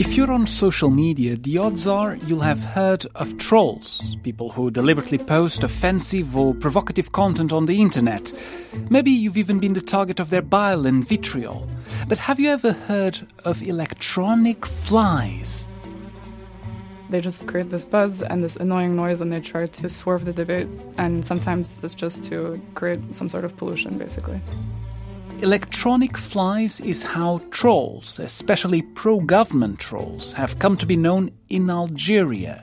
If you're on social media, the odds are you'll have heard of trolls, people who deliberately post offensive or provocative content on the internet. Maybe you've even been the target of their bile and vitriol. But have you ever heard of electronic flies? They just create this buzz and this annoying noise and they try to swerve the debate, and sometimes it's just to create some sort of pollution, basically. Electronic flies is how trolls, especially pro government trolls, have come to be known in Algeria,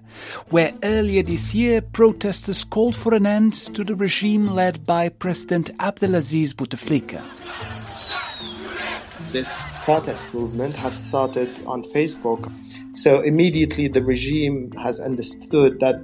where earlier this year protesters called for an end to the regime led by President Abdelaziz Bouteflika. This protest movement has started on Facebook. So immediately the regime has understood that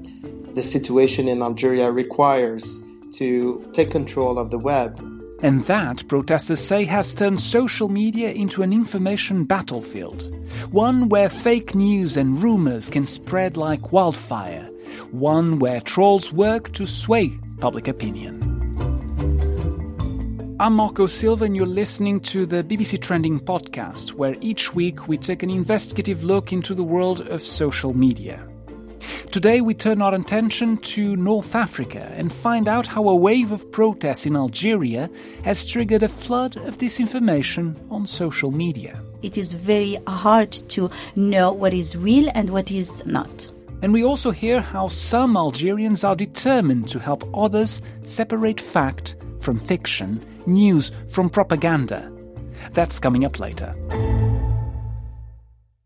the situation in Algeria requires to take control of the web and that, protesters say, has turned social media into an information battlefield. One where fake news and rumors can spread like wildfire. One where trolls work to sway public opinion. I'm Marco Silva, and you're listening to the BBC Trending podcast, where each week we take an investigative look into the world of social media. Today we turn our attention to North Africa and find out how a wave of protests in Algeria has triggered a flood of disinformation on social media. It is very hard to know what is real and what is not. And we also hear how some Algerians are determined to help others separate fact from fiction, news from propaganda. That's coming up later.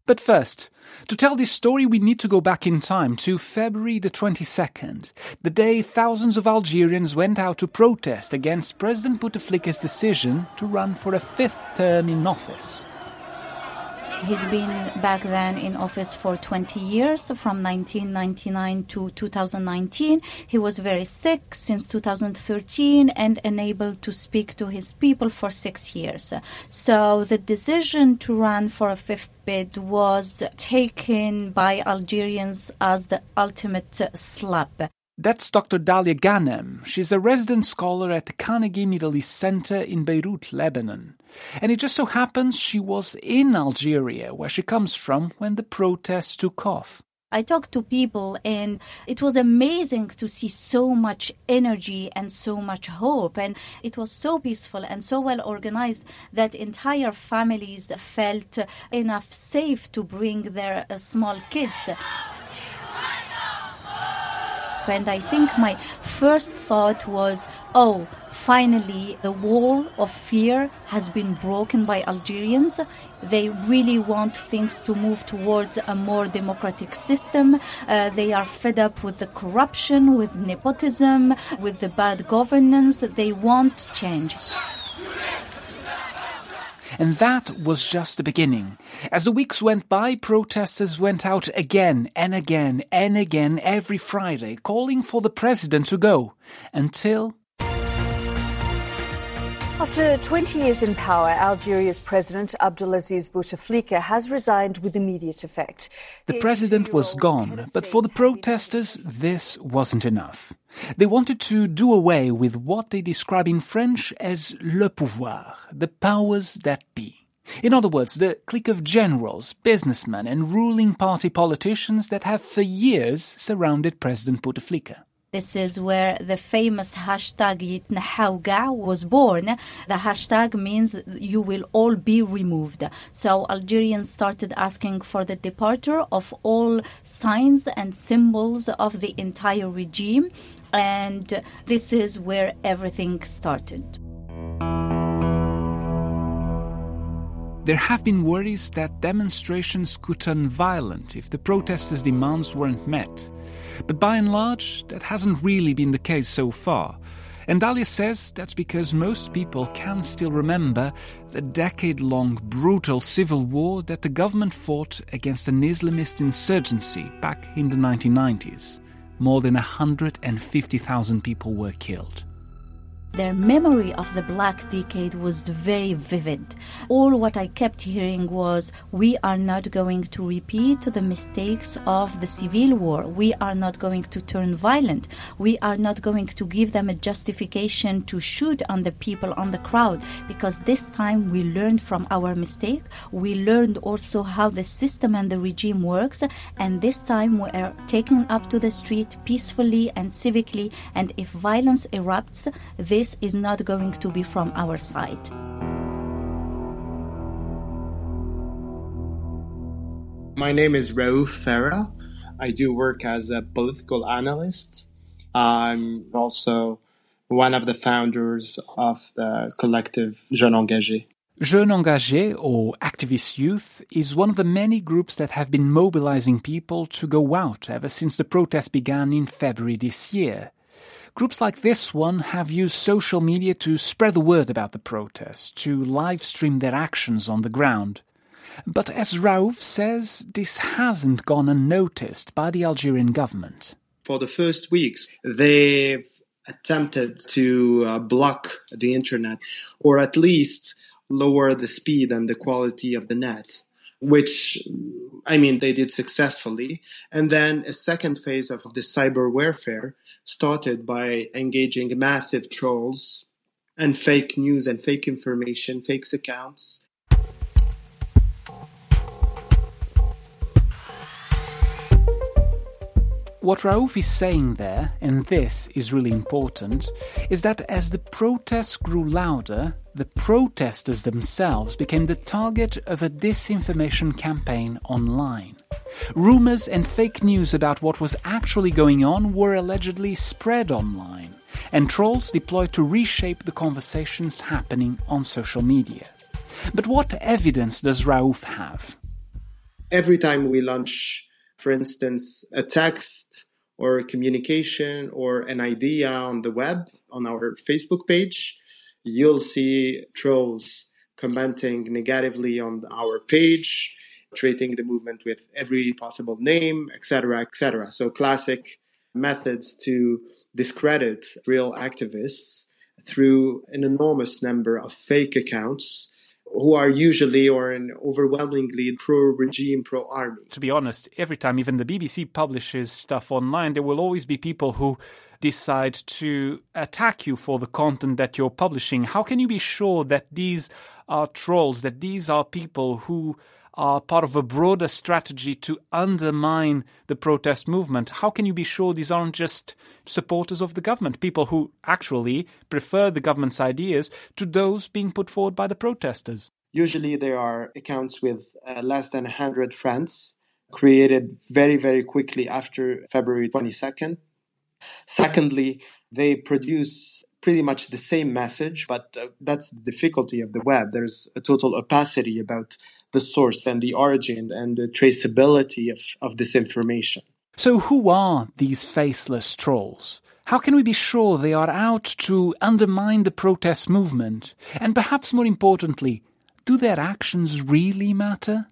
But first, to tell this story, we need to go back in time to February the 22nd, the day thousands of Algerians went out to protest against President Bouteflika's decision to run for a fifth term in office. He's been back then in office for 20 years, from 1999 to 2019. He was very sick since 2013 and unable to speak to his people for six years. So the decision to run for a fifth bid was taken by Algerians as the ultimate slap. That's Dr. Dalia Ghanem. She's a resident scholar at the Carnegie Middle East Center in Beirut, Lebanon. And it just so happens she was in Algeria, where she comes from, when the protests took off. I talked to people and it was amazing to see so much energy and so much hope. And it was so peaceful and so well organized that entire families felt enough safe to bring their uh, small kids. And I think my first thought was, oh, finally, the wall of fear has been broken by Algerians. They really want things to move towards a more democratic system. Uh, they are fed up with the corruption, with nepotism, with the bad governance. They want change. And that was just the beginning. As the weeks went by, protesters went out again and again and again every Friday, calling for the president to go, until after 20 years in power, Algeria's President Abdelaziz Bouteflika has resigned with immediate effect. The, the president was gone, but for the protesters, this wasn't enough. They wanted to do away with what they describe in French as le pouvoir, the powers that be. In other words, the clique of generals, businessmen, and ruling party politicians that have for years surrounded President Bouteflika. This is where the famous hashtag Yitnahauga was born. The hashtag means you will all be removed. So Algerians started asking for the departure of all signs and symbols of the entire regime. And this is where everything started. There have been worries that demonstrations could turn violent if the protesters' demands weren't met. But by and large, that hasn't really been the case so far. And Dalia says that's because most people can still remember the decade long brutal civil war that the government fought against an Islamist insurgency back in the 1990s. More than 150,000 people were killed. Their memory of the Black Decade was very vivid. All what I kept hearing was, we are not going to repeat the mistakes of the Civil War. We are not going to turn violent. We are not going to give them a justification to shoot on the people, on the crowd, because this time we learned from our mistake. We learned also how the system and the regime works, and this time we are taken up to the street peacefully and civically, and if violence erupts, this is not going to be from our side. My name is Raouf Farrah. I do work as a political analyst. I'm also one of the founders of the collective Jeunes Engagés. Jeunes Engagés, or Activist Youth, is one of the many groups that have been mobilizing people to go out ever since the protests began in February this year. Groups like this one have used social media to spread the word about the protests, to live stream their actions on the ground. But as Raouf says, this hasn't gone unnoticed by the Algerian government. For the first weeks, they've attempted to uh, block the internet or at least lower the speed and the quality of the net which I mean they did successfully. And then a second phase of the cyber warfare started by engaging massive trolls and fake news and fake information, fake accounts What Raouf is saying there, and this is really important, is that as the protests grew louder, the protesters themselves became the target of a disinformation campaign online. Rumors and fake news about what was actually going on were allegedly spread online, and trolls deployed to reshape the conversations happening on social media. But what evidence does Raouf have? Every time we launch for instance, a text or a communication or an idea on the web, on our Facebook page, you'll see trolls commenting negatively on our page, treating the movement with every possible name, etc., etc. So classic methods to discredit real activists through an enormous number of fake accounts who are usually or an overwhelmingly pro-regime, pro-army. To be honest, every time even the BBC publishes stuff online, there will always be people who decide to attack you for the content that you're publishing. How can you be sure that these are trolls, that these are people who are part of a broader strategy to undermine the protest movement. How can you be sure these aren't just supporters of the government, people who actually prefer the government's ideas to those being put forward by the protesters? Usually, there are accounts with uh, less than 100 friends created very, very quickly after February 22nd. Secondly, they produce pretty much the same message, but uh, that's the difficulty of the web. There's a total opacity about the source and the origin and the traceability of, of this information. So, who are these faceless trolls? How can we be sure they are out to undermine the protest movement? And perhaps more importantly, do their actions really matter?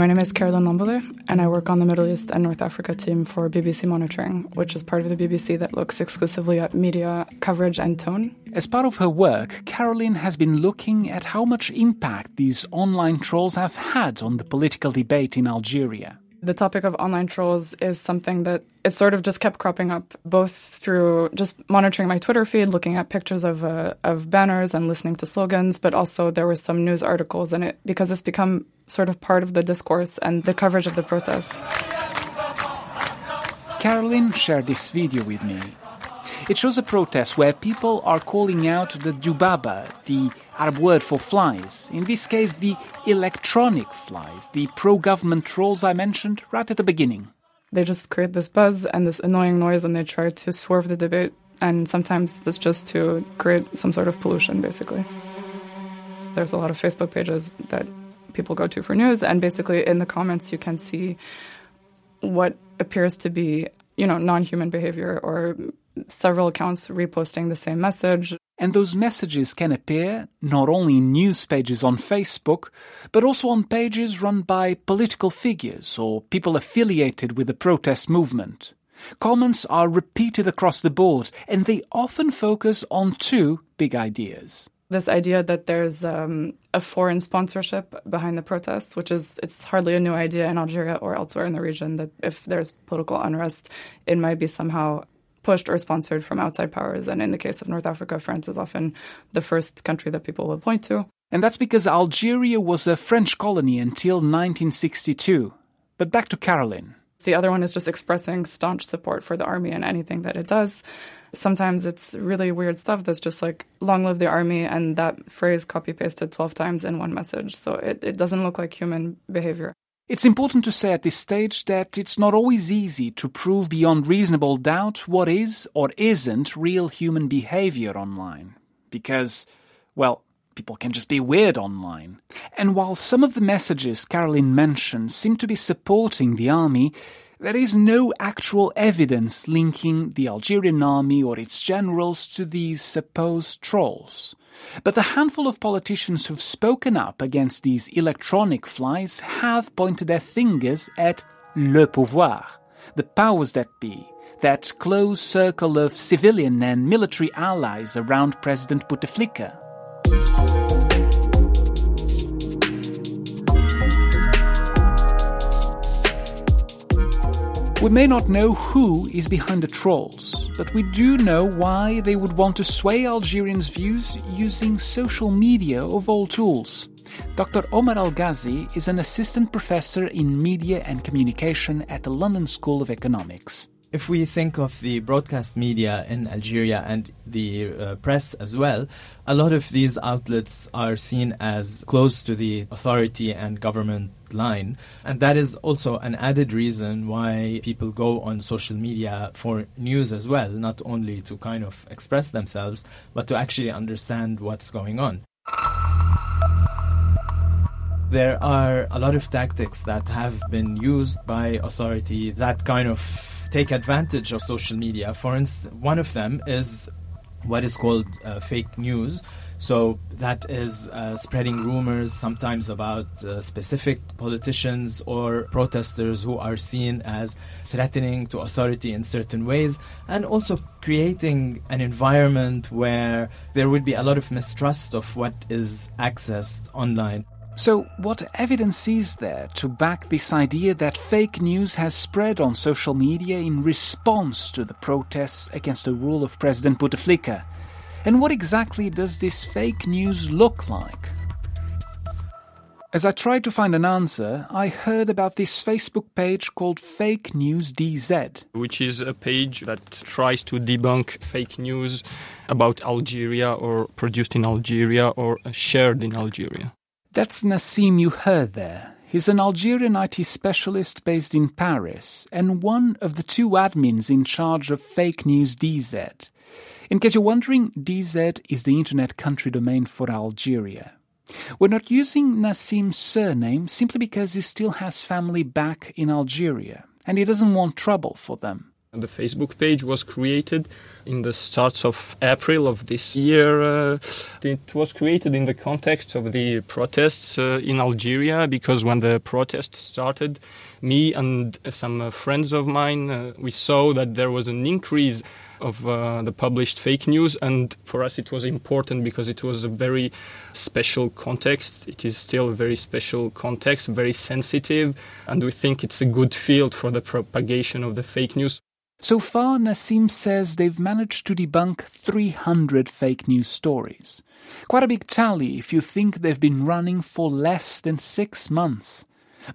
My name is Caroline Lombole, and I work on the Middle East and North Africa team for BBC Monitoring, which is part of the BBC that looks exclusively at media coverage and tone. As part of her work, Caroline has been looking at how much impact these online trolls have had on the political debate in Algeria. The topic of online trolls is something that it sort of just kept cropping up, both through just monitoring my Twitter feed, looking at pictures of uh, of banners and listening to slogans, but also there were some news articles in it because it's become sort of part of the discourse and the coverage of the protests. Caroline shared this video with me. It shows a protest where people are calling out the dubaba, the Arab word for flies. In this case, the electronic flies, the pro government trolls I mentioned right at the beginning. They just create this buzz and this annoying noise and they try to swerve the debate. And sometimes it's just to create some sort of pollution, basically. There's a lot of Facebook pages that people go to for news, and basically in the comments, you can see what appears to be, you know, non human behavior or several accounts reposting the same message. And those messages can appear not only in news pages on Facebook, but also on pages run by political figures or people affiliated with the protest movement. Comments are repeated across the board, and they often focus on two big ideas. This idea that there's um, a foreign sponsorship behind the protests, which is it's hardly a new idea in Algeria or elsewhere in the region. That if there's political unrest, it might be somehow pushed or sponsored from outside powers. And in the case of North Africa, France is often the first country that people will point to. And that's because Algeria was a French colony until 1962. But back to Caroline. The other one is just expressing staunch support for the army and anything that it does. Sometimes it's really weird stuff that's just like, long live the army, and that phrase copy pasted 12 times in one message. So it, it doesn't look like human behavior. It's important to say at this stage that it's not always easy to prove beyond reasonable doubt what is or isn't real human behavior online. Because, well, people can just be weird online. And while some of the messages Caroline mentioned seem to be supporting the army, there is no actual evidence linking the Algerian army or its generals to these supposed trolls. But the handful of politicians who've spoken up against these electronic flies have pointed their fingers at le pouvoir, the powers that be, that close circle of civilian and military allies around President Bouteflika. We may not know who is behind the trolls, but we do know why they would want to sway Algerians' views using social media of all tools. Dr. Omar Al Ghazzi is an assistant professor in media and communication at the London School of Economics. If we think of the broadcast media in Algeria and the uh, press as well, a lot of these outlets are seen as close to the authority and government line. And that is also an added reason why people go on social media for news as well, not only to kind of express themselves, but to actually understand what's going on. There are a lot of tactics that have been used by authority that kind of take advantage of social media. For instance, one of them is what is called uh, fake news. So that is uh, spreading rumors sometimes about uh, specific politicians or protesters who are seen as threatening to authority in certain ways, and also creating an environment where there would be a lot of mistrust of what is accessed online. So, what evidence is there to back this idea that fake news has spread on social media in response to the protests against the rule of President Bouteflika? And what exactly does this fake news look like? As I tried to find an answer, I heard about this Facebook page called Fake News DZ. Which is a page that tries to debunk fake news about Algeria or produced in Algeria or shared in Algeria. That's Nassim you heard there. He's an Algerian IT specialist based in Paris and one of the two admins in charge of Fake News DZ. In case you're wondering, DZ is the internet country domain for Algeria. We're not using Nassim's surname simply because he still has family back in Algeria and he doesn't want trouble for them. And The Facebook page was created in the start of April of this year. Uh, it was created in the context of the protests uh, in Algeria because when the protests started, me and some uh, friends of mine, we saw that there was an increase of uh, the published fake news. And for us, it was important because it was a very special context. It is still a very special context, very sensitive. And we think it's a good field for the propagation of the fake news. So far, Nassim says they've managed to debunk 300 fake news stories. Quite a big tally if you think they've been running for less than six months.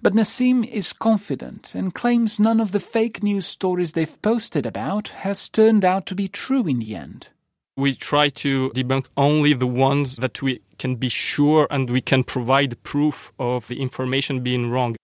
But Nassim is confident and claims none of the fake news stories they've posted about has turned out to be true in the end. We try to debunk only the ones that we can be sure and we can provide proof of the information being wrong.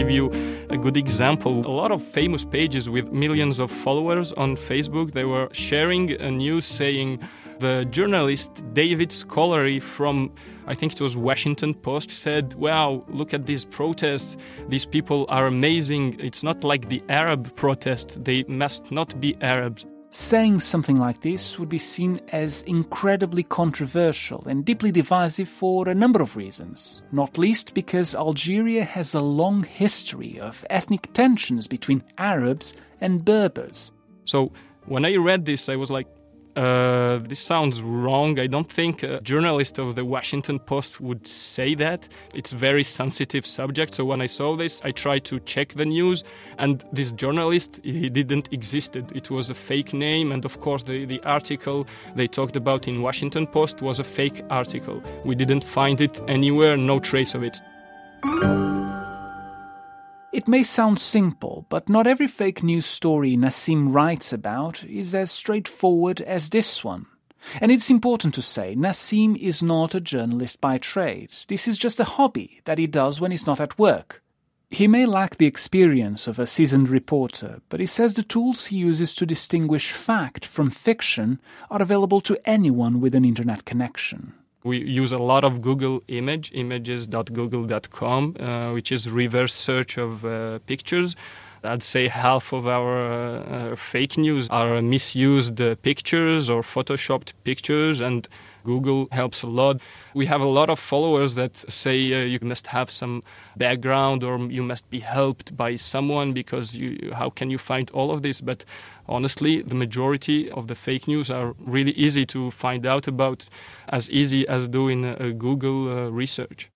Give you a good example. A lot of famous pages with millions of followers on Facebook, they were sharing a news saying The journalist David Scolari from, I think it was Washington Post, said, Wow, look at these protests. These people are amazing. It's not like the Arab protest. They must not be Arabs. Saying something like this would be seen as incredibly controversial and deeply divisive for a number of reasons, not least because Algeria has a long history of ethnic tensions between Arabs and Berbers. So when I read this, I was like, uh, this sounds wrong. I don't think a journalist of the Washington Post would say that. It's very sensitive subject. So when I saw this, I tried to check the news, and this journalist he didn't existed. It was a fake name, and of course the, the article they talked about in Washington Post was a fake article. We didn't find it anywhere, no trace of it. It may sound simple, but not every fake news story Nassim writes about is as straightforward as this one. And it's important to say, Nassim is not a journalist by trade. This is just a hobby that he does when he's not at work. He may lack the experience of a seasoned reporter, but he says the tools he uses to distinguish fact from fiction are available to anyone with an internet connection. We use a lot of Google Image, images.google.com, uh, which is reverse search of uh, pictures. I'd say half of our uh, fake news are misused pictures or photoshopped pictures, and Google helps a lot. We have a lot of followers that say uh, you must have some background or you must be helped by someone because you, how can you find all of this? But honestly, the majority of the fake news are really easy to find out about, as easy as doing a Google uh, research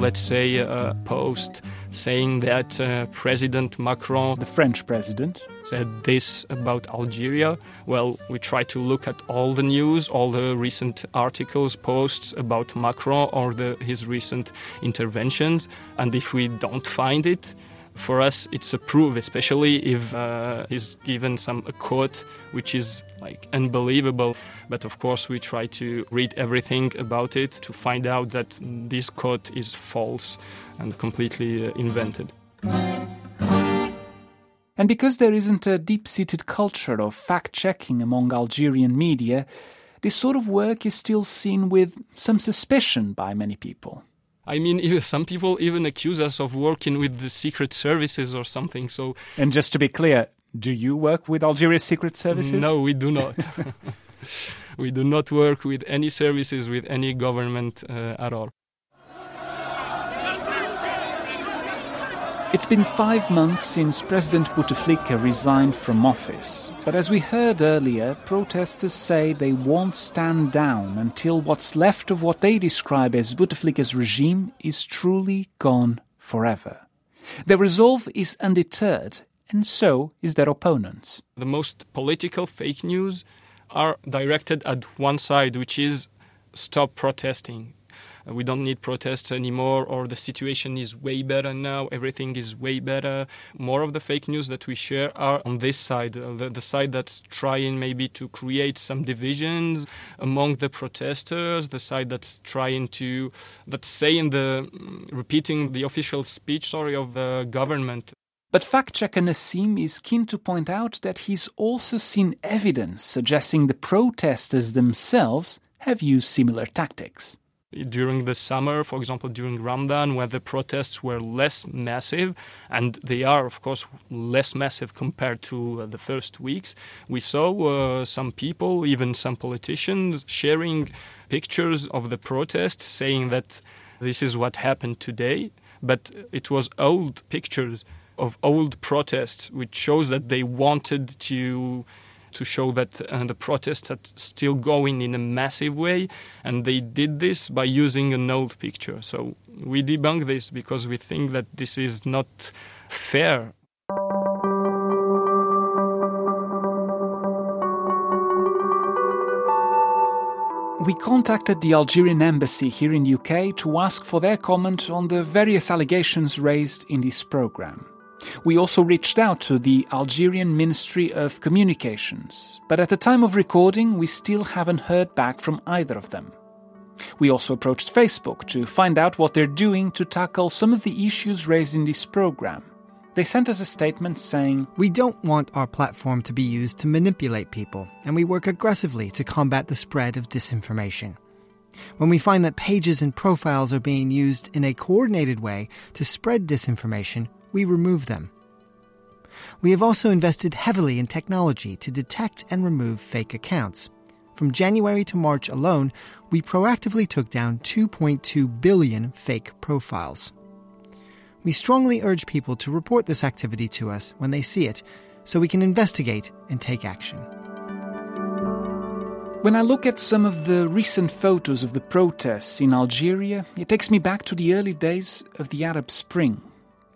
let's say, a post saying that uh, President Macron, the French president, said this about Algeria. Well, we try to look at all the news, all the recent articles, posts about Macron or the, his recent interventions, and if we don't find it, for us it's a proof, especially if uh, he's given some a quote which is like unbelievable. But of course, we try to read everything about it to find out that this quote is false and completely uh, invented. And because there isn't a deep seated culture of fact checking among Algerian media, this sort of work is still seen with some suspicion by many people. I mean, some people even accuse us of working with the secret services or something. So, and just to be clear, do you work with Algeria's secret services? No, we do not. we do not work with any services with any government uh, at all. It's been five months since President Bouteflika resigned from office, but as we heard earlier, protesters say they won't stand down until what's left of what they describe as Bouteflika's regime is truly gone forever. Their resolve is undeterred, and so is their opponents. The most political fake news are directed at one side, which is stop protesting we don't need protests anymore, or the situation is way better now, everything is way better. More of the fake news that we share are on this side, uh, the, the side that's trying maybe to create some divisions among the protesters, the side that's trying to, that's saying the, mm, repeating the official speech, sorry, of the government. But fact checker Nassim is keen to point out that he's also seen evidence suggesting the protesters themselves have used similar tactics during the summer, for example, during Ramadan, where the protests were less massive, and they are, of course, less massive compared to uh, the first weeks, we saw uh, some people, even some politicians, sharing pictures of the protest, saying that this is what happened today. But it was old pictures of old protests, which shows that they wanted to to show that uh, the protests are still going in a massive way. And they did this by using an old picture. So we debunk this because we think that this is not fair. We contacted the Algerian embassy here in UK to ask for their comment on the various allegations raised in this program. We also reached out to the Algerian Ministry of Communications, but at the time of recording, we still haven't heard back from either of them. We also approached Facebook to find out what they're doing to tackle some of the issues raised in this program, They sent us a statement saying, We don't want our platform to be used to manipulate people, and we work aggressively to combat the spread of disinformation. When we find that pages and profiles are being used in a coordinated way to spread disinformation, we remove them. We have also invested heavily in technology to detect and remove fake accounts. From January to March alone, we proactively took down 2.2 billion fake profiles. We strongly urge people to report this activity to us when they see it so we can investigate and take action. When I look at some of the recent photos of the protests in Algeria, it takes me back to the early days of the Arab Spring.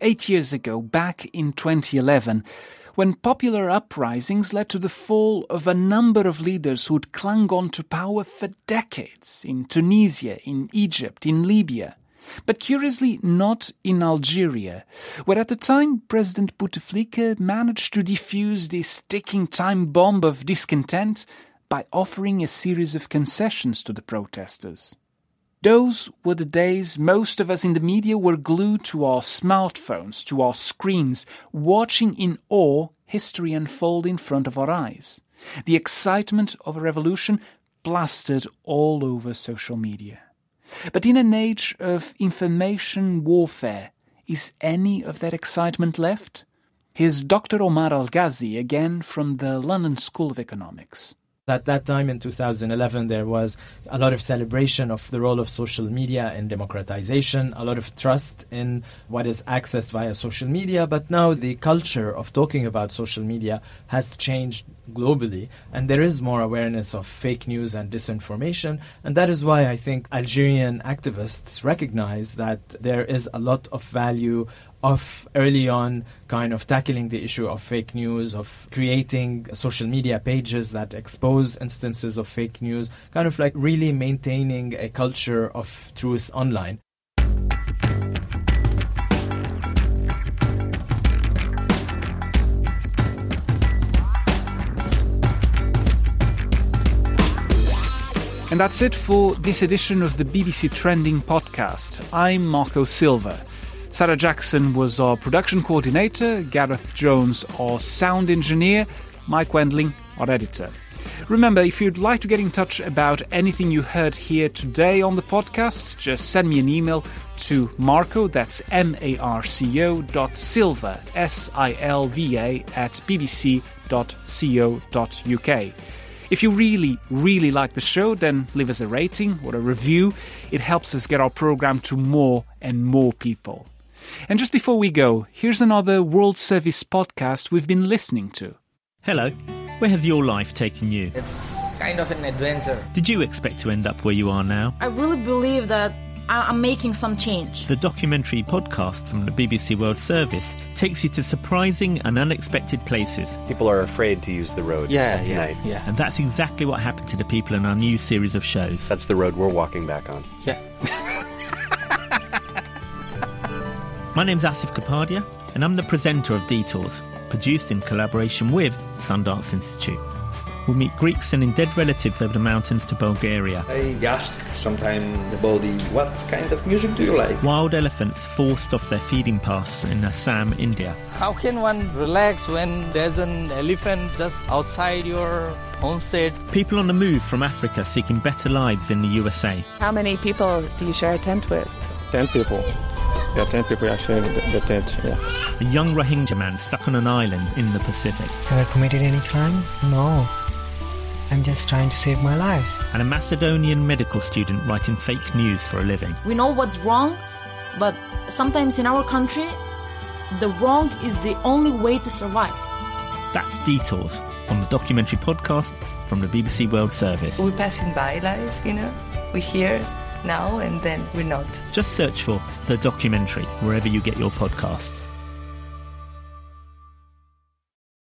Eight years ago, back in 2011, when popular uprisings led to the fall of a number of leaders who'd clung on to power for decades in Tunisia, in Egypt, in Libya. But curiously, not in Algeria, where at the time President Bouteflika managed to defuse this ticking time bomb of discontent by offering a series of concessions to the protesters. Those were the days most of us in the media were glued to our smartphones, to our screens, watching in awe history unfold in front of our eyes. The excitement of a revolution plastered all over social media. But in an age of information warfare, is any of that excitement left? Here's Dr. Omar Al Ghazzi again from the London School of Economics. At that time in 2011, there was a lot of celebration of the role of social media in democratization, a lot of trust in what is accessed via social media. But now the culture of talking about social media has changed globally, and there is more awareness of fake news and disinformation. And that is why I think Algerian activists recognize that there is a lot of value of early on kind of tackling the issue of fake news, of creating social media pages that expose instances of fake news, kind of like really maintaining a culture of truth online. And that's it for this edition of the BBC Trending podcast. I'm Marco Silva. Sarah Jackson was our production coordinator, Gareth Jones, our sound engineer, Mike Wendling, our editor. Remember, if you'd like to get in touch about anything you heard here today on the podcast, just send me an email to Marco, that's M-A-R-C-O dot Silva, S-I-L-V-A, at bbc.co.uk. If you really, really like the show, then leave us a rating or a review. It helps us get our program to more and more people. And just before we go, here's another World Service podcast we've been listening to. Hello, where has your life taken you? It's kind of an adventure. Did you expect to end up where you are now? I really believe that I'm making some change. The documentary podcast from the BBC World Service takes you to surprising and unexpected places. People are afraid to use the road yeah, at yeah, night. Yeah. And that's exactly what happened to the people in our new series of shows. That's the road we're walking back on. Yeah. My name's Asif Kapadia, and I'm the presenter of Detours, produced in collaboration with Sundance Institute. We'll meet Greeks and dead relatives over the mountains to Bulgaria. I ask sometimes the body, what kind of music do you like? Wild elephants forced off their feeding paths in Assam, India. How can one relax when there's an elephant just outside your homestead? People on the move from Africa seeking better lives in the USA. How many people do you share a tent with? 10 people. Yeah, 10 people are sharing the, the tent, yeah. A young Rohingya man stuck on an island in the Pacific. Have I committed any crime? No. I'm just trying to save my life. And a Macedonian medical student writing fake news for a living. We know what's wrong, but sometimes in our country, the wrong is the only way to survive. That's Detours on the documentary podcast from the BBC World Service. We're passing by life, you know. We're here now and then we're not. Just search for the documentary wherever you get your podcasts.